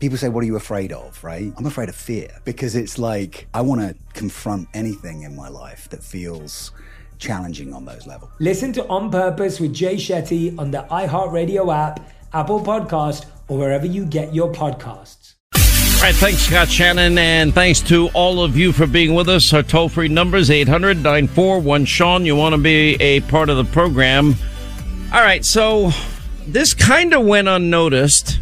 People say, What are you afraid of? Right? I'm afraid of fear because it's like I want to confront anything in my life that feels challenging on those levels. Listen to On Purpose with Jay Shetty on the iHeartRadio app, Apple Podcast, or wherever you get your podcasts. All right, thanks, Scott Shannon, and thanks to all of you for being with us. Our toll free number is 800 941 Sean. You want to be a part of the program. All right, so this kind of went unnoticed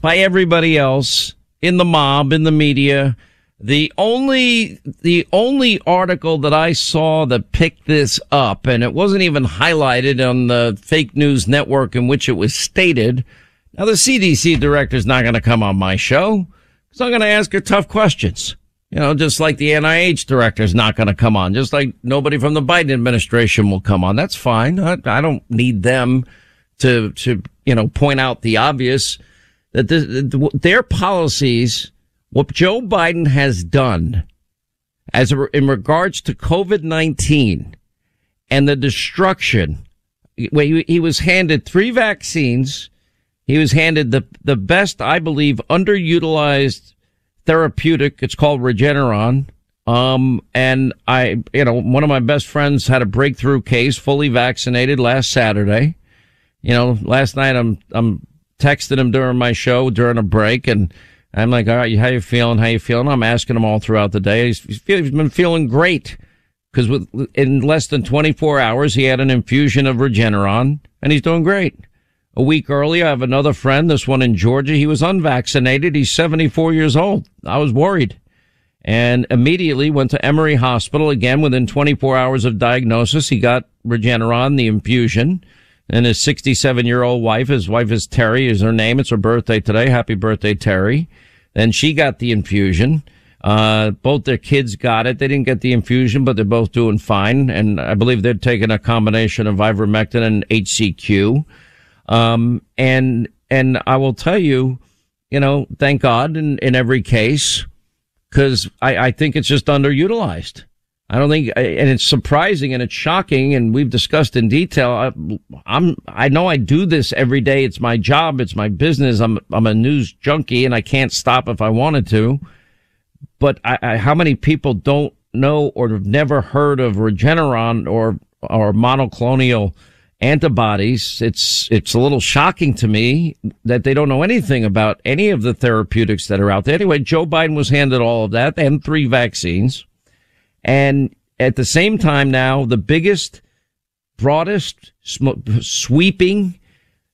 by everybody else in the mob, in the media. The only, the only article that I saw that picked this up, and it wasn't even highlighted on the fake news network in which it was stated. Now the CDC director is not going to come on my show because I'm going to ask her tough questions. You know, just like the NIH director is not going to come on, just like nobody from the Biden administration will come on. That's fine. I, I don't need them to, to, you know, point out the obvious that the, the, their policies, what Joe Biden has done as a, in regards to COVID-19 and the destruction, he, he was handed three vaccines. He was handed the, the best, I believe, underutilized therapeutic. It's called Regeneron. Um, and I, you know, one of my best friends had a breakthrough case, fully vaccinated last Saturday. You know, last night I'm, I'm texting him during my show during a break and I'm like, all right, how you feeling? How you feeling? I'm asking him all throughout the day. He's, he's been feeling great because with, in less than 24 hours, he had an infusion of Regeneron and he's doing great. A week earlier, I have another friend, this one in Georgia. He was unvaccinated. He's 74 years old. I was worried and immediately went to Emory Hospital again within 24 hours of diagnosis. He got Regeneron, the infusion and his 67 year old wife. His wife is Terry is her name. It's her birthday today. Happy birthday, Terry. Then she got the infusion. Uh, both their kids got it. They didn't get the infusion, but they're both doing fine. And I believe they're taking a combination of ivermectin and HCQ. Um, and, and I will tell you, you know, thank God in, in every case, cause I, I think it's just underutilized. I don't think, and it's surprising and it's shocking, and we've discussed in detail. I, I'm, I know I do this every day. It's my job. It's my business. I'm, I'm a news junkie, and I can't stop if I wanted to. But I, I, how many people don't know or have never heard of Regeneron or or monoclonal antibodies? It's it's a little shocking to me that they don't know anything about any of the therapeutics that are out there. Anyway, Joe Biden was handed all of that and three vaccines. And at the same time now, the biggest, broadest, sm- sweeping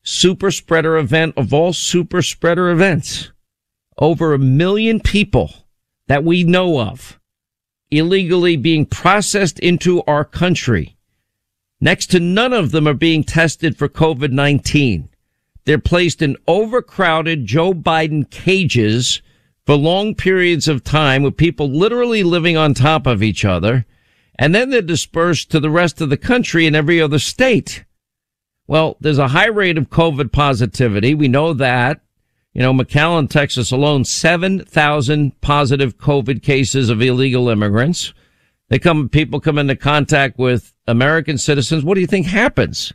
super spreader event of all super spreader events. Over a million people that we know of illegally being processed into our country. Next to none of them are being tested for COVID-19. They're placed in overcrowded Joe Biden cages for long periods of time with people literally living on top of each other. And then they're dispersed to the rest of the country and every other state. Well, there's a high rate of COVID positivity. We know that. You know, McAllen, Texas alone, 7,000 positive COVID cases of illegal immigrants. They come, people come into contact with American citizens. What do you think happens?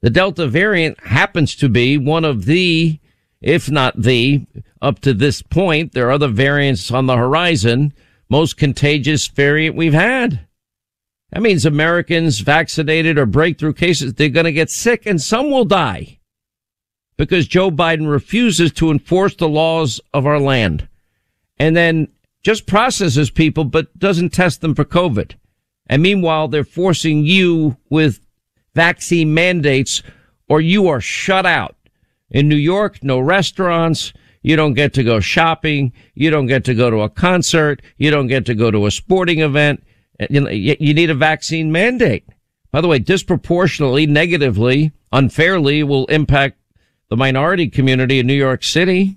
The Delta variant happens to be one of the if not the, up to this point. There are other variants on the horizon. Most contagious variant we've had. That means Americans vaccinated or breakthrough cases, they're going to get sick and some will die because Joe Biden refuses to enforce the laws of our land and then just processes people, but doesn't test them for COVID. And meanwhile, they're forcing you with vaccine mandates or you are shut out. In New York, no restaurants. You don't get to go shopping. You don't get to go to a concert. You don't get to go to a sporting event. You need a vaccine mandate. By the way, disproportionately, negatively, unfairly will impact the minority community in New York City.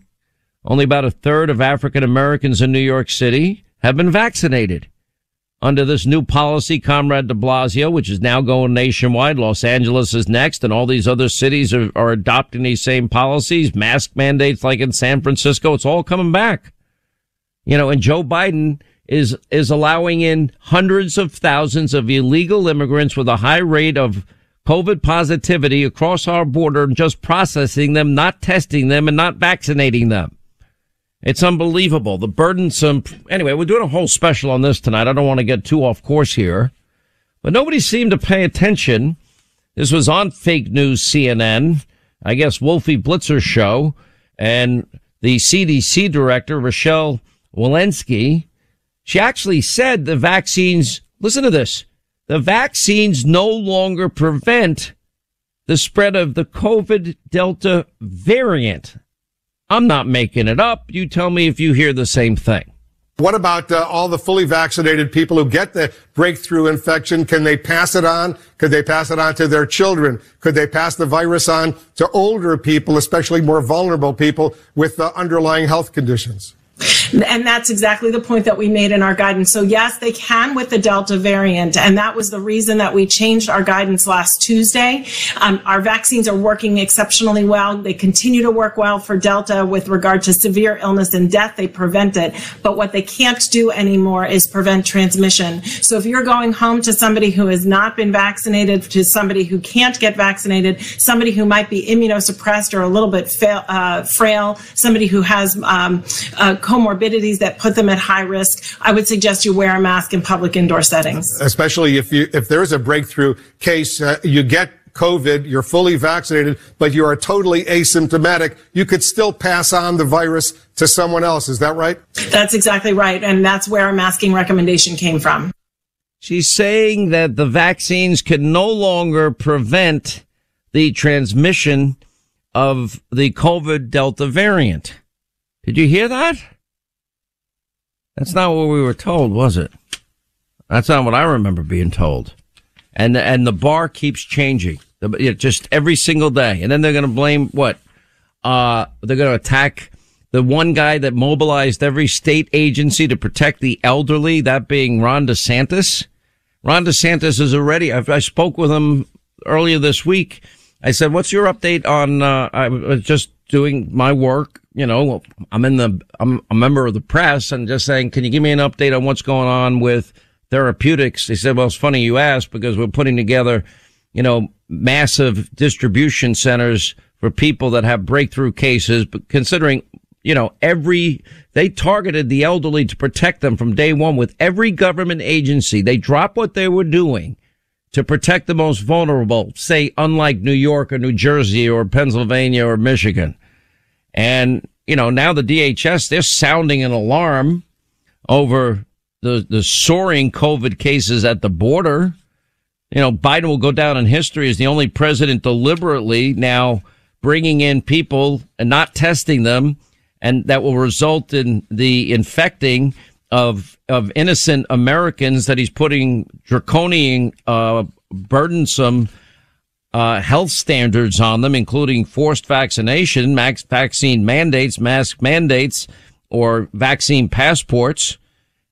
Only about a third of African Americans in New York City have been vaccinated under this new policy, Comrade de Blasio, which is now going nationwide. Los Angeles is next, and all these other cities are, are adopting these same policies, mask mandates like in San Francisco. It's all coming back. You know, and Joe Biden is, is allowing in hundreds of thousands of illegal immigrants with a high rate of COVID positivity across our border and just processing them, not testing them and not vaccinating them. It's unbelievable. The burdensome. Anyway, we're doing a whole special on this tonight. I don't want to get too off course here, but nobody seemed to pay attention. This was on fake news CNN. I guess Wolfie Blitzer's show and the CDC director, Rochelle Walensky. She actually said the vaccines, listen to this. The vaccines no longer prevent the spread of the COVID Delta variant. I'm not making it up. You tell me if you hear the same thing. What about uh, all the fully vaccinated people who get the breakthrough infection? Can they pass it on? Could they pass it on to their children? Could they pass the virus on to older people, especially more vulnerable people with uh, underlying health conditions? And that's exactly the point that we made in our guidance. So yes, they can with the Delta variant. And that was the reason that we changed our guidance last Tuesday. Um, our vaccines are working exceptionally well. They continue to work well for Delta with regard to severe illness and death. They prevent it. But what they can't do anymore is prevent transmission. So if you're going home to somebody who has not been vaccinated, to somebody who can't get vaccinated, somebody who might be immunosuppressed or a little bit fail, uh, frail, somebody who has um, uh, comorbidities that put them at high risk, I would suggest you wear a mask in public indoor settings. Especially if you if there's a breakthrough case, uh, you get COVID, you're fully vaccinated, but you are totally asymptomatic, you could still pass on the virus to someone else. Is that right? That's exactly right. And that's where our masking recommendation came from. She's saying that the vaccines can no longer prevent the transmission of the COVID Delta variant. Did you hear that? That's not what we were told, was it? That's not what I remember being told. And and the bar keeps changing, just every single day. And then they're going to blame what? Uh, they're going to attack the one guy that mobilized every state agency to protect the elderly, that being Ron DeSantis. Ron DeSantis is already. I, I spoke with him earlier this week. I said, "What's your update on?" Uh, I was just doing my work you know, I'm in the, I'm a member of the press and just saying, can you give me an update on what's going on with therapeutics? They said, well, it's funny you asked because we're putting together, you know, massive distribution centers for people that have breakthrough cases, but considering, you know, every, they targeted the elderly to protect them from day one with every government agency. They dropped what they were doing to protect the most vulnerable, say, unlike New York or New Jersey or Pennsylvania or Michigan. And, you know, now the DHS, they're sounding an alarm over the, the soaring COVID cases at the border. You know, Biden will go down in history as the only president deliberately now bringing in people and not testing them. And that will result in the infecting of, of innocent Americans that he's putting draconian, uh, burdensome uh, health standards on them, including forced vaccination, max vaccine mandates, mask mandates, or vaccine passports.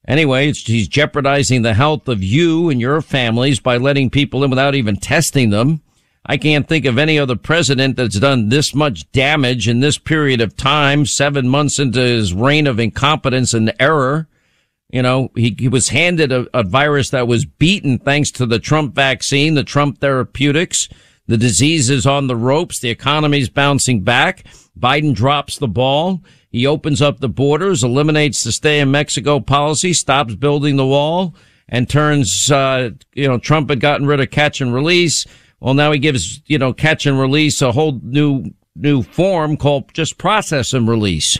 Anyway, he's jeopardizing the health of you and your families by letting people in without even testing them. I can't think of any other president that's done this much damage in this period of time, seven months into his reign of incompetence and error. You know, he, he was handed a, a virus that was beaten thanks to the Trump vaccine, the Trump therapeutics The disease is on the ropes. The economy's bouncing back. Biden drops the ball. He opens up the borders, eliminates the stay in Mexico policy, stops building the wall, and turns, uh, you know, Trump had gotten rid of catch and release. Well, now he gives, you know, catch and release a whole new, new form called just process and release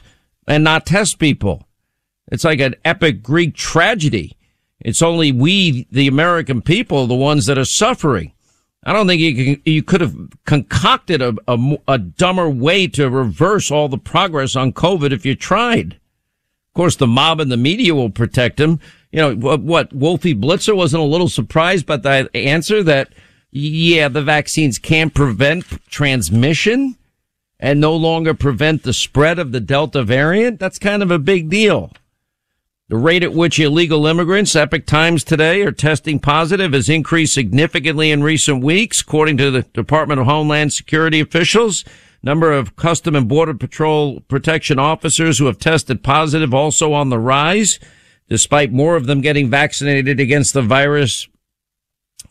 and not test people. It's like an epic Greek tragedy. It's only we, the American people, the ones that are suffering. I don't think you can, you could have concocted a, a, a, dumber way to reverse all the progress on COVID if you tried. Of course, the mob and the media will protect him. You know, what, what Wolfie Blitzer wasn't a little surprised by the answer that, yeah, the vaccines can prevent transmission and no longer prevent the spread of the Delta variant. That's kind of a big deal. The rate at which illegal immigrants, Epoch Times today, are testing positive has increased significantly in recent weeks, according to the Department of Homeland Security officials. Number of Custom and Border Patrol protection officers who have tested positive also on the rise, despite more of them getting vaccinated against the virus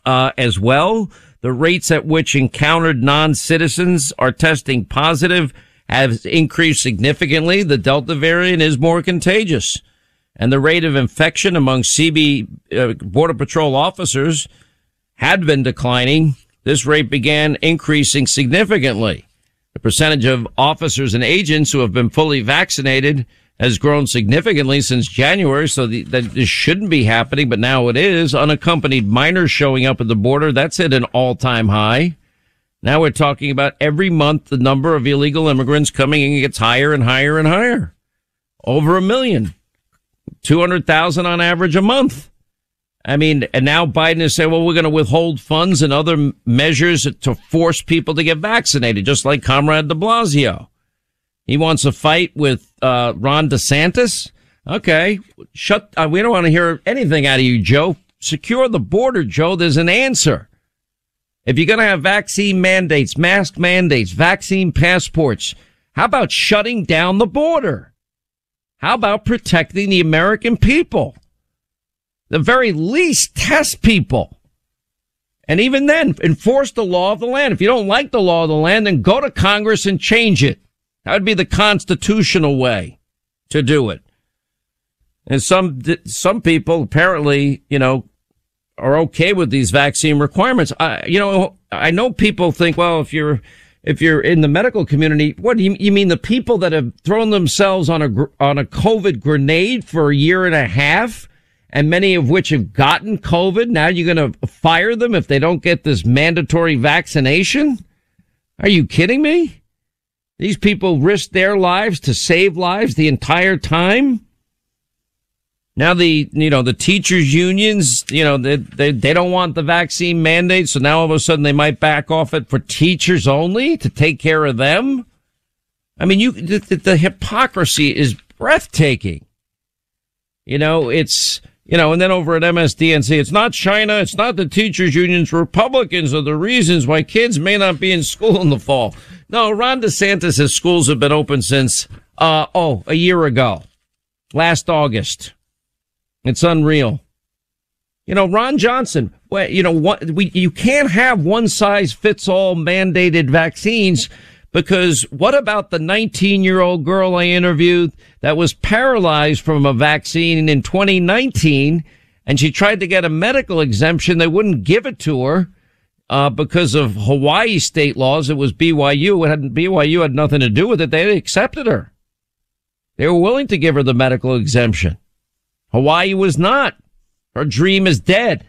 uh, as well. The rates at which encountered non-citizens are testing positive have increased significantly. The Delta variant is more contagious and the rate of infection among CB uh, Border Patrol officers had been declining. This rate began increasing significantly. The percentage of officers and agents who have been fully vaccinated has grown significantly since January, so the, that this shouldn't be happening, but now it is. Unaccompanied minors showing up at the border, that's at an all-time high. Now we're talking about every month the number of illegal immigrants coming in gets higher and higher and higher. Over a million. 200,000 on average a month. I mean, and now Biden is saying, well, we're going to withhold funds and other measures to force people to get vaccinated, just like Comrade de Blasio. He wants a fight with uh, Ron DeSantis. Okay, shut. Uh, we don't want to hear anything out of you, Joe. Secure the border, Joe. There's an answer. If you're going to have vaccine mandates, mask mandates, vaccine passports, how about shutting down the border? How about protecting the American people? The very least, test people. And even then, enforce the law of the land. If you don't like the law of the land, then go to Congress and change it. That would be the constitutional way to do it. And some, some people apparently, you know, are okay with these vaccine requirements. I, you know, I know people think, well, if you're, if you're in the medical community, what do you, you mean the people that have thrown themselves on a on a COVID grenade for a year and a half, and many of which have gotten COVID? Now you're going to fire them if they don't get this mandatory vaccination? Are you kidding me? These people risked their lives to save lives the entire time. Now the, you know, the teachers unions, you know, they, they, they don't want the vaccine mandate. So now all of a sudden they might back off it for teachers only to take care of them. I mean, you, the, the hypocrisy is breathtaking. You know, it's, you know, and then over at MSDNC, it's not China, it's not the teachers unions. Republicans are the reasons why kids may not be in school in the fall. No, Ron DeSantis' schools have been open since, uh, oh, a year ago, last August. It's unreal. You know, Ron Johnson, you know, what, we, you can't have one size fits all mandated vaccines because what about the 19 year old girl I interviewed that was paralyzed from a vaccine in 2019 and she tried to get a medical exemption. They wouldn't give it to her. Uh, because of Hawaii state laws, it was BYU. It had BYU had nothing to do with it. They accepted her. They were willing to give her the medical exemption. Hawaii was not. Her dream is dead.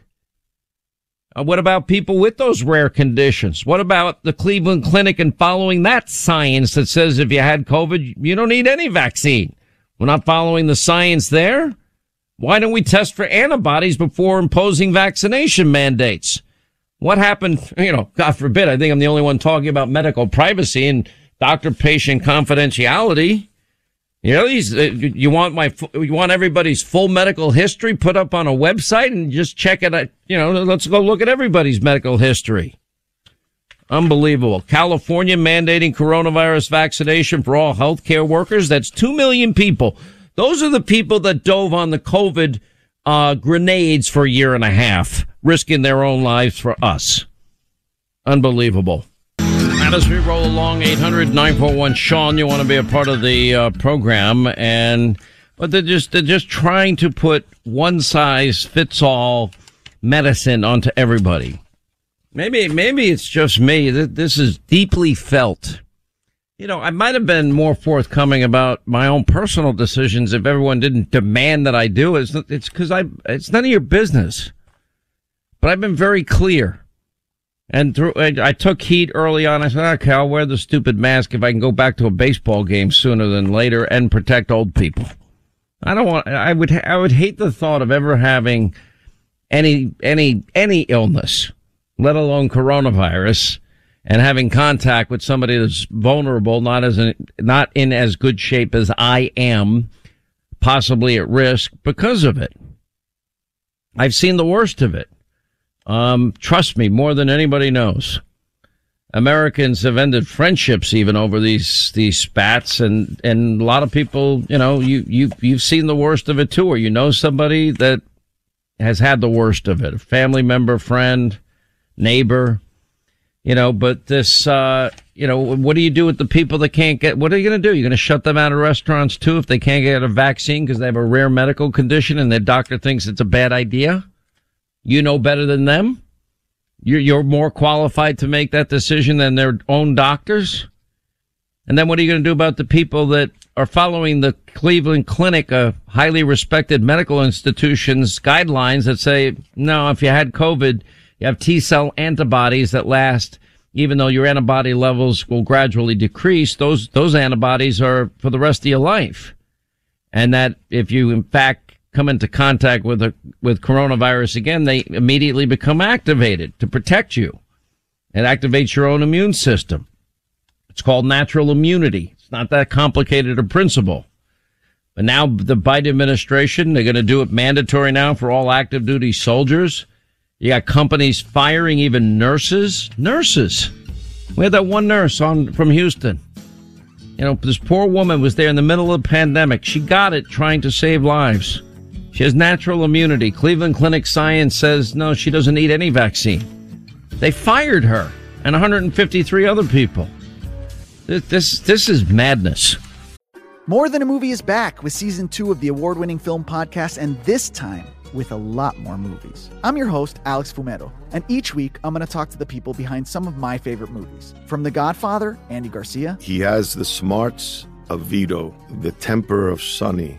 Uh, what about people with those rare conditions? What about the Cleveland Clinic and following that science that says if you had COVID, you don't need any vaccine? We're not following the science there. Why don't we test for antibodies before imposing vaccination mandates? What happened? You know, God forbid, I think I'm the only one talking about medical privacy and doctor patient confidentiality. You know, these, uh, you want my, you want everybody's full medical history put up on a website and just check it out. You know, let's go look at everybody's medical history. Unbelievable. California mandating coronavirus vaccination for all healthcare workers. That's 2 million people. Those are the people that dove on the COVID, uh, grenades for a year and a half, risking their own lives for us. Unbelievable. As we roll along, 800 941 Sean, you want to be a part of the uh, program. And, but they're just, they're just trying to put one size fits all medicine onto everybody. Maybe, maybe it's just me. This is deeply felt. You know, I might have been more forthcoming about my own personal decisions if everyone didn't demand that I do. It's because I, it's none of your business. But I've been very clear. And through, I took heat early on. I said, okay, I'll wear the stupid mask if I can go back to a baseball game sooner than later and protect old people. I don't want, I would, I would hate the thought of ever having any, any, any illness, let alone coronavirus and having contact with somebody that's vulnerable, not as an, not in as good shape as I am, possibly at risk because of it. I've seen the worst of it. Um, trust me, more than anybody knows. Americans have ended friendships even over these these spats, and and a lot of people, you know, you you you've seen the worst of it too, or you know somebody that has had the worst of it, a family member, friend, neighbor, you know. But this, uh, you know, what do you do with the people that can't get? What are you going to do? You're going to shut them out of restaurants too if they can't get a vaccine because they have a rare medical condition and their doctor thinks it's a bad idea. You know better than them. You're, you're more qualified to make that decision than their own doctors. And then what are you going to do about the people that are following the Cleveland Clinic, a highly respected medical institution's guidelines that say, no, if you had COVID, you have T cell antibodies that last, even though your antibody levels will gradually decrease. Those, those antibodies are for the rest of your life. And that if you in fact come into contact with a, with coronavirus again, they immediately become activated to protect you. It activates your own immune system. It's called natural immunity. It's not that complicated a principle. But now the Biden administration, they're going to do it mandatory now for all active duty soldiers. You got companies firing even nurses. Nurses. We had that one nurse on from Houston. You know, this poor woman was there in the middle of the pandemic. She got it trying to save lives. She has natural immunity. Cleveland Clinic science says no, she doesn't need any vaccine. They fired her and 153 other people. This, this, this is madness. More Than a Movie is back with season two of the award winning film podcast, and this time with a lot more movies. I'm your host, Alex Fumero, and each week I'm going to talk to the people behind some of my favorite movies. From The Godfather, Andy Garcia. He has the smarts of Vito, the temper of Sonny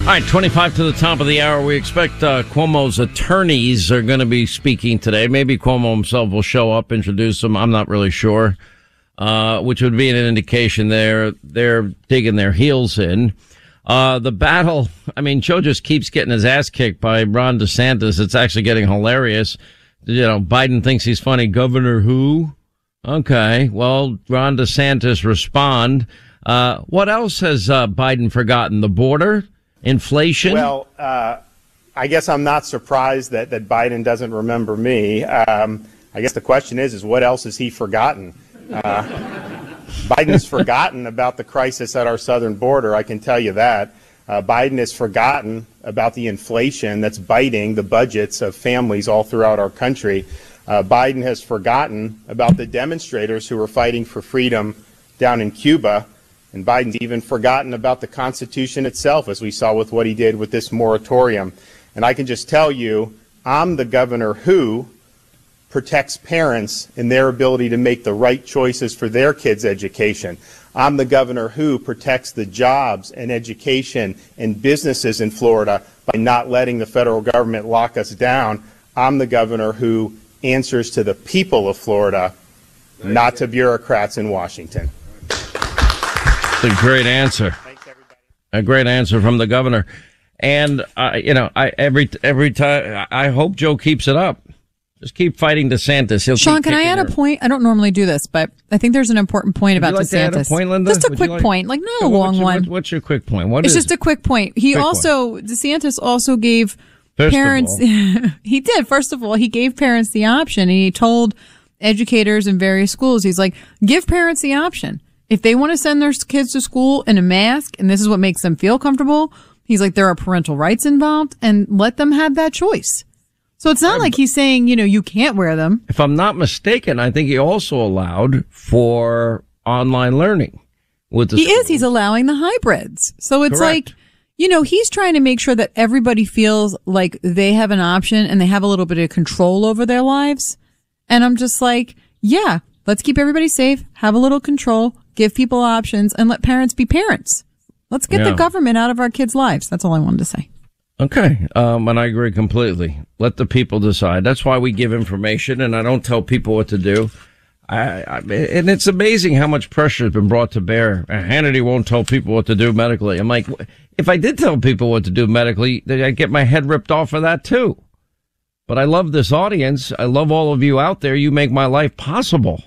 All right, 25 to the top of the hour. We expect uh, Cuomo's attorneys are going to be speaking today. Maybe Cuomo himself will show up, introduce them. I'm not really sure, uh, which would be an indication they're, they're digging their heels in. Uh, the battle, I mean, Joe just keeps getting his ass kicked by Ron DeSantis. It's actually getting hilarious. You know, Biden thinks he's funny. Governor who? Okay. Well, Ron DeSantis respond. Uh, what else has uh, Biden forgotten? The border? Inflation? Well, uh, I guess I'm not surprised that, that Biden doesn't remember me. Um, I guess the question is, is what else has he forgotten? Uh, Biden's forgotten about the crisis at our southern border. I can tell you that. Uh, Biden has forgotten about the inflation that's biting the budgets of families all throughout our country. Uh, Biden has forgotten about the demonstrators who were fighting for freedom down in Cuba. And Biden's even forgotten about the Constitution itself, as we saw with what he did with this moratorium. And I can just tell you, I'm the governor who protects parents in their ability to make the right choices for their kids' education. I'm the governor who protects the jobs and education and businesses in Florida by not letting the federal government lock us down. I'm the governor who answers to the people of Florida, not to bureaucrats in Washington. A great answer. A great answer from the governor. And, uh, you know, I, every, every time, I hope Joe keeps it up. Just keep fighting DeSantis. He'll Sean, can I add her. a point? I don't normally do this, but I think there's an important point Would about like DeSantis. a point, Linda? Just a Would quick like- point, like not a long your- one. what- What's your quick point? What it's just a quick point. He Quick point. also DeSantis also gave First parents. he did. First of all, he gave parents the option, and he told educators in various schools, he's like, give parents the option if they want to send their kids to school in a mask, and this is what makes them feel comfortable. He's like, there are parental rights involved, and let them have that choice. So it's not uh, like he's saying, you know, you can't wear them. If I'm not mistaken, I think he also allowed for online learning with the he is. He's allowing the hybrids. So it's Correct. like, you know, he's trying to make sure that everybody feels like they have an option and they have a little bit of control over their lives. And I'm just like, yeah, let's keep everybody safe, have a little control, give people options, and let parents be parents. Let's get Yeah. the government out of our kids' lives. That's all I wanted to say. Okay, um, and I agree completely. Let the people decide. That's why we give information, and I don't tell people what to do. I, I and it's amazing how much pressure has been brought to bear. Uh, Hannity won't tell people what to do medically. I'm like, if I did tell people what to do medically, I'd get my head ripped off for that too. But I love this audience. I love all of you out there. You make my life possible.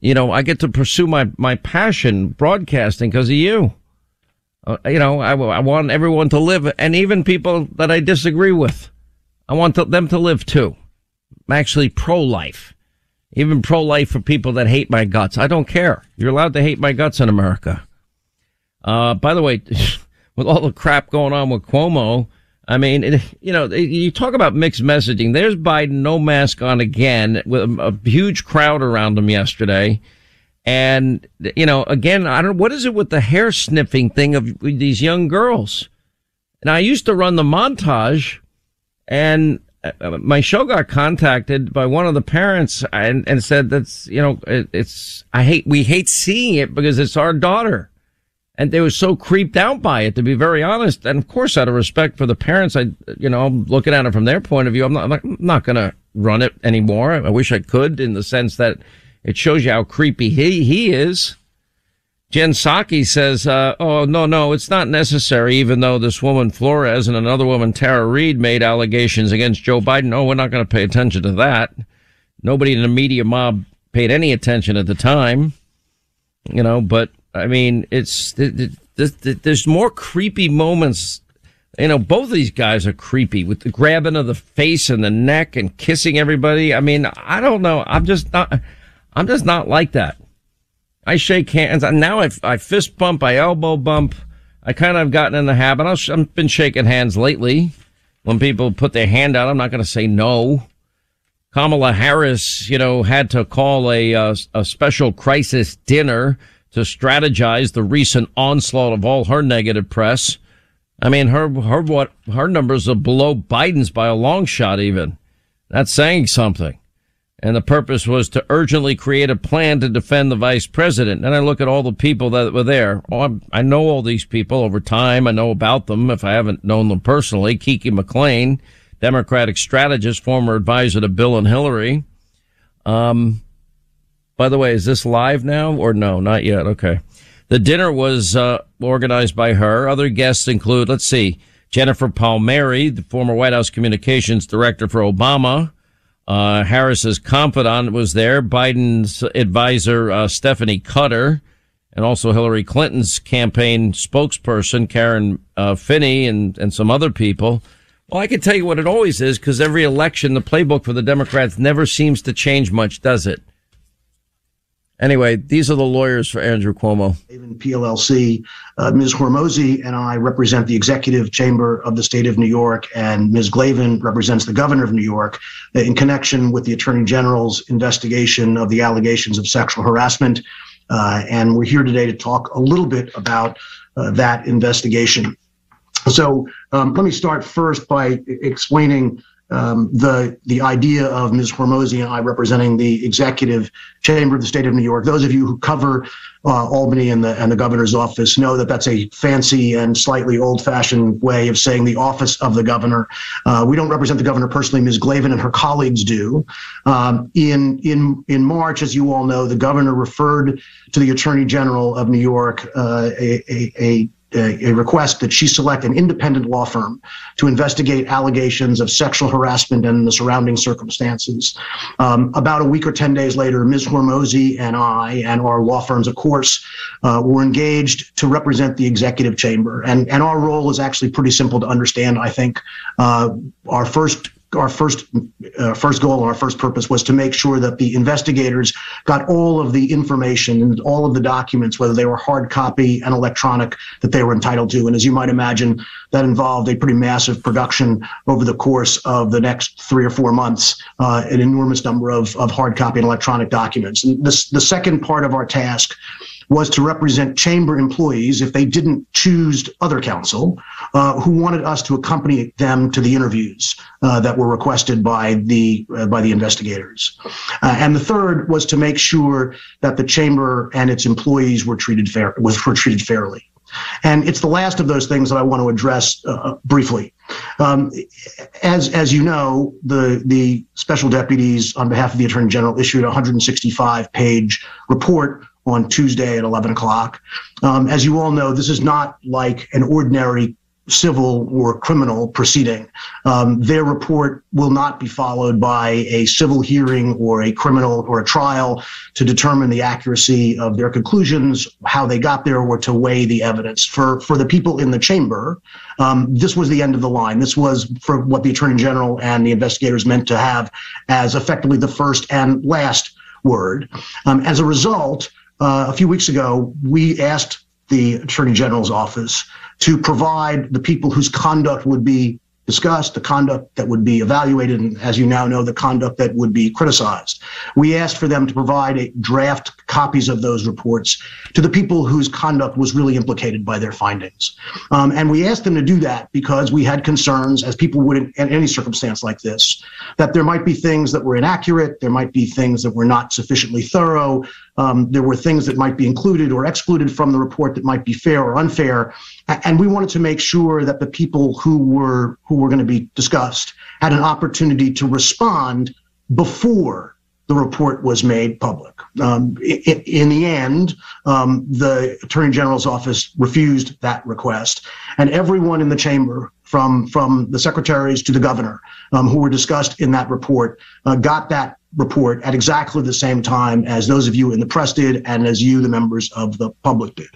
You know, I get to pursue my, my passion, broadcasting, because of you. Uh, you know, I, I want everyone to live, and even people that I disagree with. I want to, them to live too. I'm actually pro-life. Even pro-life for people that hate my guts. I don't care. You're allowed to hate my guts in America. Uh, by the way, with all the crap going on with Cuomo, I mean, you know, you talk about mixed messaging. There's Biden, no mask on again, with a, a huge crowd around him yesterday. And, you know, again, I don't, what is it with the hair sniffing thing of these young girls? And I used to run the montage and uh, my show got contacted by one of the parents and, and said that's, you know, it, it's, I hate, we hate seeing it because it's our daughter. And they were so creeped out by it, to be very honest. And of course, out of respect for the parents, I, you know, I'm looking at it from their point of view. I'm not, I'm not, going to run it anymore. I wish I could in the sense that it shows you how creepy he, he is. Jen Psaki says, uh, oh, no, no, it's not necessary, even though this woman Flores and another woman, Tara Reade, made allegations against Joe Biden. Oh, we're not going to pay attention to that. Nobody in the media mob paid any attention at the time, you know, but I mean, it's, th- th- th- th- there's more creepy moments. You know, both of these guys are creepy with the grabbing of the face and the neck and kissing everybody. I mean, I don't know. I'm just not, I'm just not like that. I shake hands. Now I, I fist bump, I elbow bump. I kind of have gotten in the habit. i have been shaking hands lately. When people put their hand out, I'm not going to say no. Kamala Harris, you know, had to call a, uh, a special crisis dinner to strategize the recent onslaught of all her negative press. I mean, her, her, what, her numbers are below Biden's by a long shot even. That's saying something. And the purpose was to urgently create a plan to defend the vice president. And I look at all the people that were there. Oh, i know all these people over time. I know about them if I haven't known them personally. Kiki McLean, Democratic strategist, former advisor to Bill and Hillary. Um, by the way, is this live now or no? Not yet. Okay. The dinner was uh, organized by her. Other guests include, let's see, Jennifer Palmieri, the former White House communications director for Obama. Uh, Harris's confidant was there, Biden's advisor, uh, Stephanie Cutter, and also Hillary Clinton's campaign spokesperson, Karen uh, Finney, and, and some other people. Well, I can tell you what it always is because every election, the playbook for the Democrats never seems to change much, does it? Anyway, these are the lawyers for Andrew Cuomo. Even PLLC, uh, Ms. Hormozi and I represent the executive chamber of the state of New York, and Ms. Glavin represents the governor of New York in connection with the attorney general's investigation of the allegations of sexual harassment. Uh, and we're here today to talk a little bit about uh, that investigation. So um, let me start first by explaining um, the the idea of Ms. Hormozi and I representing the executive chamber of the state of New York. Those of you who cover uh, Albany and the and the governor's office know that that's a fancy and slightly old-fashioned way of saying the office of the governor. Uh, we don't represent the governor personally. Ms. Glavin and her colleagues do. Um, in in in March, as you all know, the governor referred to the attorney general of New York uh, a, a, a a, request that she select an independent law firm to investigate allegations of sexual harassment and the surrounding circumstances. Um, about a week or 10 days later, Ms. Hormozi and I, and our law firms, of course, uh, were engaged to represent the executive chamber. And, and our role is actually pretty simple to understand, I think. Uh, our first our first uh, first goal our first purpose was to make sure that the investigators got all of the information and all of the documents, whether they were hard copy and electronic, that they were entitled to. And as you might imagine, that involved a pretty massive production over the course of the next three or four months, uh, an enormous number of, of hard copy and electronic documents. And this, the second part of our task was to represent chamber employees if they didn't choose other counsel uh, who wanted us to accompany them to the interviews uh, that were requested by the uh, by the investigators. Uh, and the third was to make sure that the chamber and its employees were treated fair was were treated fairly. And it's the last of those things that I want to address uh, briefly. Um, as as you know, the the special deputies on behalf of the attorney general issued a 165 page report on Tuesday at 11 o'clock. Um, as you all know, this is not like an ordinary civil or criminal proceeding. Um, their report will not be followed by a civil hearing or a criminal or a trial to determine the accuracy of their conclusions, how they got there, or to weigh the evidence. For for the people in the chamber, um, this was the end of the line. This was for what the attorney general and the investigators meant to have as effectively the first and last word. Um, as a result, uh, a few weeks ago, we asked the Attorney General's office to provide the people whose conduct would be discussed, the conduct that would be evaluated, and as you now know, the conduct that would be criticized. We asked for them to provide draft copies of those reports to the people whose conduct was really implicated by their findings. Um, and we asked them to do that because we had concerns, as people would in, in any circumstance like this, that there might be things that were inaccurate, there might be things that were not sufficiently thorough, um, there were things that might be included or excluded from the report that might be fair or unfair. And we wanted to make sure that the people who were who were going to be discussed had an opportunity to respond before the report was made public. Um, in, in, the end, um, the Attorney General's office refused that request, and everyone in the chamber, from from the secretaries to the governor, um, who were discussed in that report, uh, got that report at exactly the same time as those of you in the press did and as you, the members of the public, did.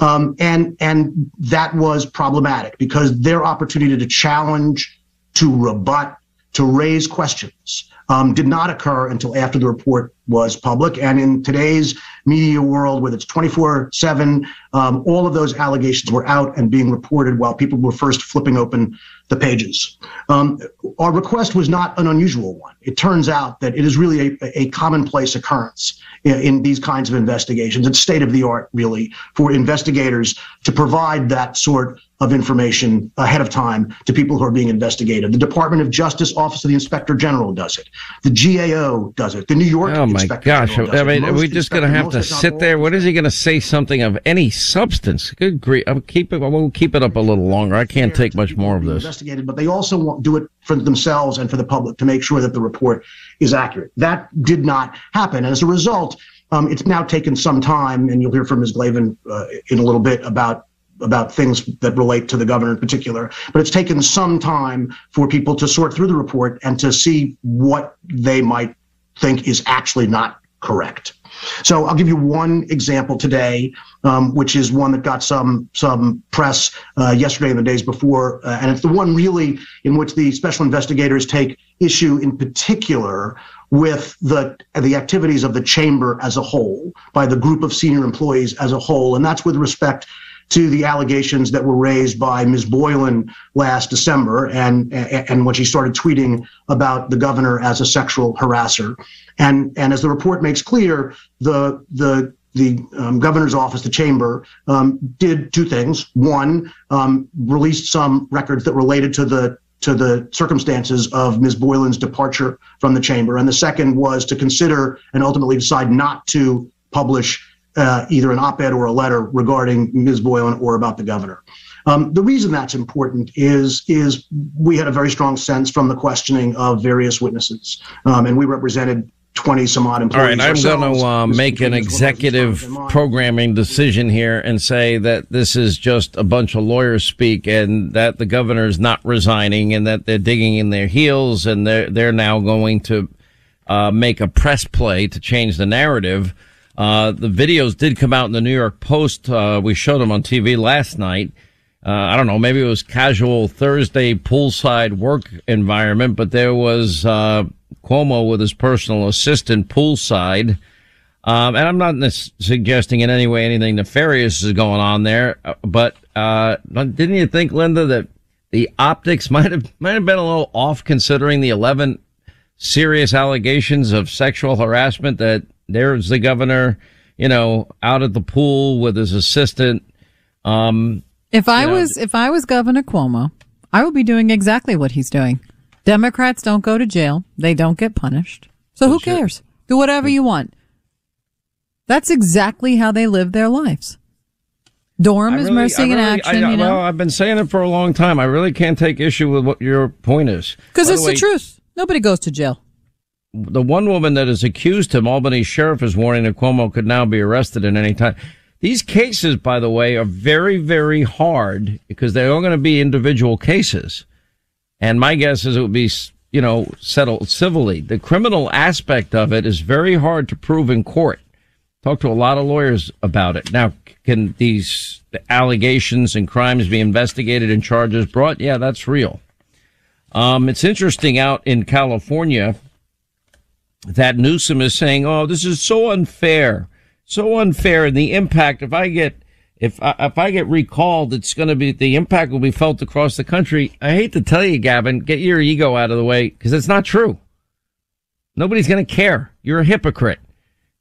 Um, and, and that was problematic because their opportunity to challenge, to rebut, to raise questions um, did not occur until after the report was public. And in today's media world, with its 24 7, um, all of those allegations were out and being reported while people were first flipping open the pages. Um, our request was not an unusual one. It turns out that it is really a, a commonplace occurrence in, in, these kinds of investigations. It's state of the art, really, for investigators to provide that sort of information ahead of time to people who are being investigated. The Department of Justice Office of the Inspector General does it. The GAO does it. The New York Oh my gosh! I mean, are we just going to have to inspectors, most, if sit there? What is he going to say? Something of any substance? Good grief! I'll keep it. We'll keep it up a little longer. I can't take much more of this. investigated, but they also want, do it for themselves and for the public to make sure that the report is accurate. That did not happen. And as a result, um, it's now taken some time, and you'll hear from Ms. Glavin uh, in a little bit about about things that relate to the governor in particular. But it's taken some time for people to sort through the report and to see what they might think is actually not correct. So I'll give you one example today, um, which is one that got some some press uh, yesterday and the days before, uh, and it's the one really in which the special investigators take issue in particular with the the activities of the chamber as a whole by the group of senior employees as a whole, and that's with respect to the allegations that were raised by Ms. Boylan last December and, and when she started tweeting about the governor as a sexual harasser. And, and as the report makes clear, the, the, the um, governor's office, the chamber, um, did two things. One, um, released some records that related to the to the circumstances of Ms. Boylan's departure from the chamber, and the second was to consider and ultimately decide not to publish uh, either an op-ed or a letter regarding Ms. Boylan or about the governor. Um, the reason that's important is is we had a very strong sense from the questioning of various witnesses, um, and we represented 20 some odd All employees. right, I'm going to uh, make an includes one of those executive programming decision here and say that this is just a bunch of lawyers speak, and that the governor is not resigning, and that they're digging in their heels, and they're they're now going to uh, make a press play to change the narrative. Uh, the videos did come out in the New York Post. Uh, we showed them on TV last night. Uh, I don't know, maybe it was casual Thursday poolside work environment, but there was uh, Cuomo with his personal assistant poolside. Um, and I'm not suggesting in any way anything nefarious is going on there, uh, but uh, didn't you think, Linda, that the optics might have might have been a little off considering the 11 serious allegations of sexual harassment that there's the governor, you know, out at the pool with his assistant. Um, If I know, was if I was Governor Cuomo, I would be doing exactly what he's doing. Democrats don't go to jail; they don't get punished. So who cares? Do whatever you want. That's exactly how they live their lives. Durham I is really- mercy I in action, I- you Well, I've been saying it for a long time. I really can't take issue with what your point is. because it's the, way, truth. Nobody goes to jail. The one woman that has accused him, Albany sheriff, is warning that Cuomo could now be arrested at any time. These cases, by the way, are very, very hard because they're all going to be individual cases. And my guess is it would be, you know, settled civilly. The criminal aspect of it is very hard to prove in court. Talk to a lot of lawyers about it. Now, can these allegations and crimes be investigated and charges brought? Yeah, that's real. Um, it's interesting out in California that Newsom is saying, "Oh, this is so unfair, so unfair." And the impact, if I get, if I, if I get recalled, it's going to be the impact will be felt across the country. I hate to tell you, Gavin, get your ego out of the way because it's not true. Nobody's going to care. You're a hypocrite.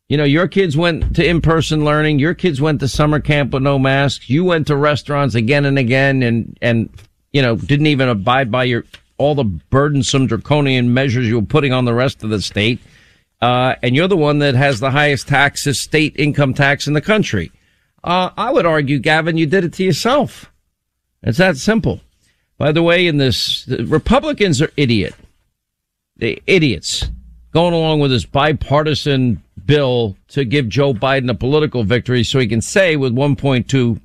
You know, your kids went to in-person learning. Your kids went to summer camp with no masks. You went to restaurants again and again and, and, you know, didn't even abide by your, all the burdensome draconian measures you're putting on the rest of the state. Uh, and you're the one that has the highest taxes, state income tax in the country. Uh, I would argue, Gavin, you did it to yourself. It's that simple. By the way, in this, Republicans are idiot. They idiots going along with this bipartisan bill to give Joe Biden a political victory so he can say with 1.2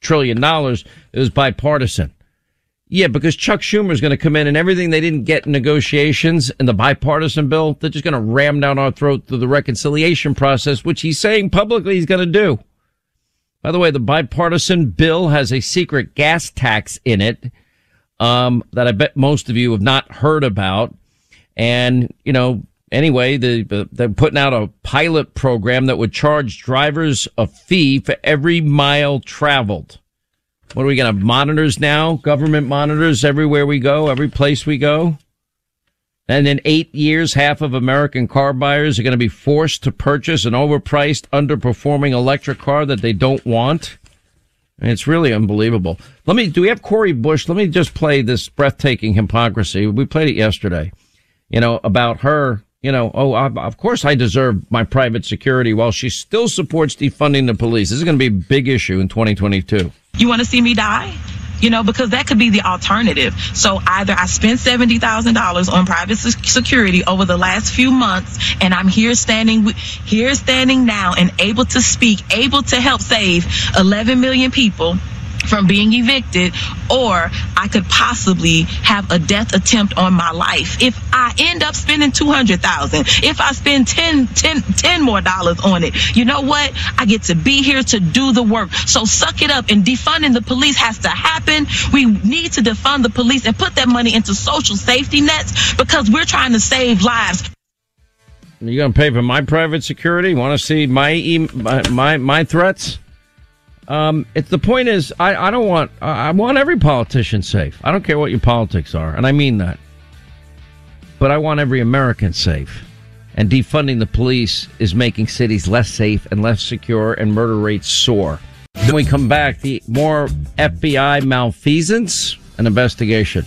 trillion dollars it was bipartisan. Yeah, because Chuck Schumer is going to come in and everything they didn't get in negotiations and the bipartisan bill, they're just going to ram down our throat through the reconciliation process, which he's saying publicly he's going to do. By the way, the bipartisan bill has a secret gas tax in it um, that I bet most of you have not heard about. And, you know, anyway, the, they're putting out a pilot program that would charge drivers a fee for every mile traveled. What are we going to have monitors now? Government monitors everywhere we go, every place we go? And in eight years, half of American car buyers are going to be forced to purchase an overpriced, underperforming electric car that they don't want. And it's really unbelievable. Let me, do we have Cori Bush? Let me just play this breathtaking hypocrisy. We played it yesterday, you know, about her, you know, oh, of course I deserve my private security while she still supports defunding the police. This is going to be a big issue in 2022. You want to see me die? you know, because that could be the alternative. So either I spent $70,000 on private security over the last few months and I'm here standing, here standing now and able to speak, able to help save 11 million people from being evicted, or I could possibly have a death attempt on my life. If I end up spending 200,000, if I spend 10, 10, 10 more dollars on it, you know what? I get to be here to do the work. So suck it up and defunding the police has to happen. We need to defund the police and put that money into social safety nets because we're trying to save lives. You gonna pay for my private security? Want to see my, my my my threats? Um, it's the point is, I, I don't want, I want every politician safe. I don't care what your politics are, and I mean that. But I want every American safe. And defunding the police is making cities less safe and less secure, and murder rates soar. Then we come back, the more FBI malfeasance and investigation.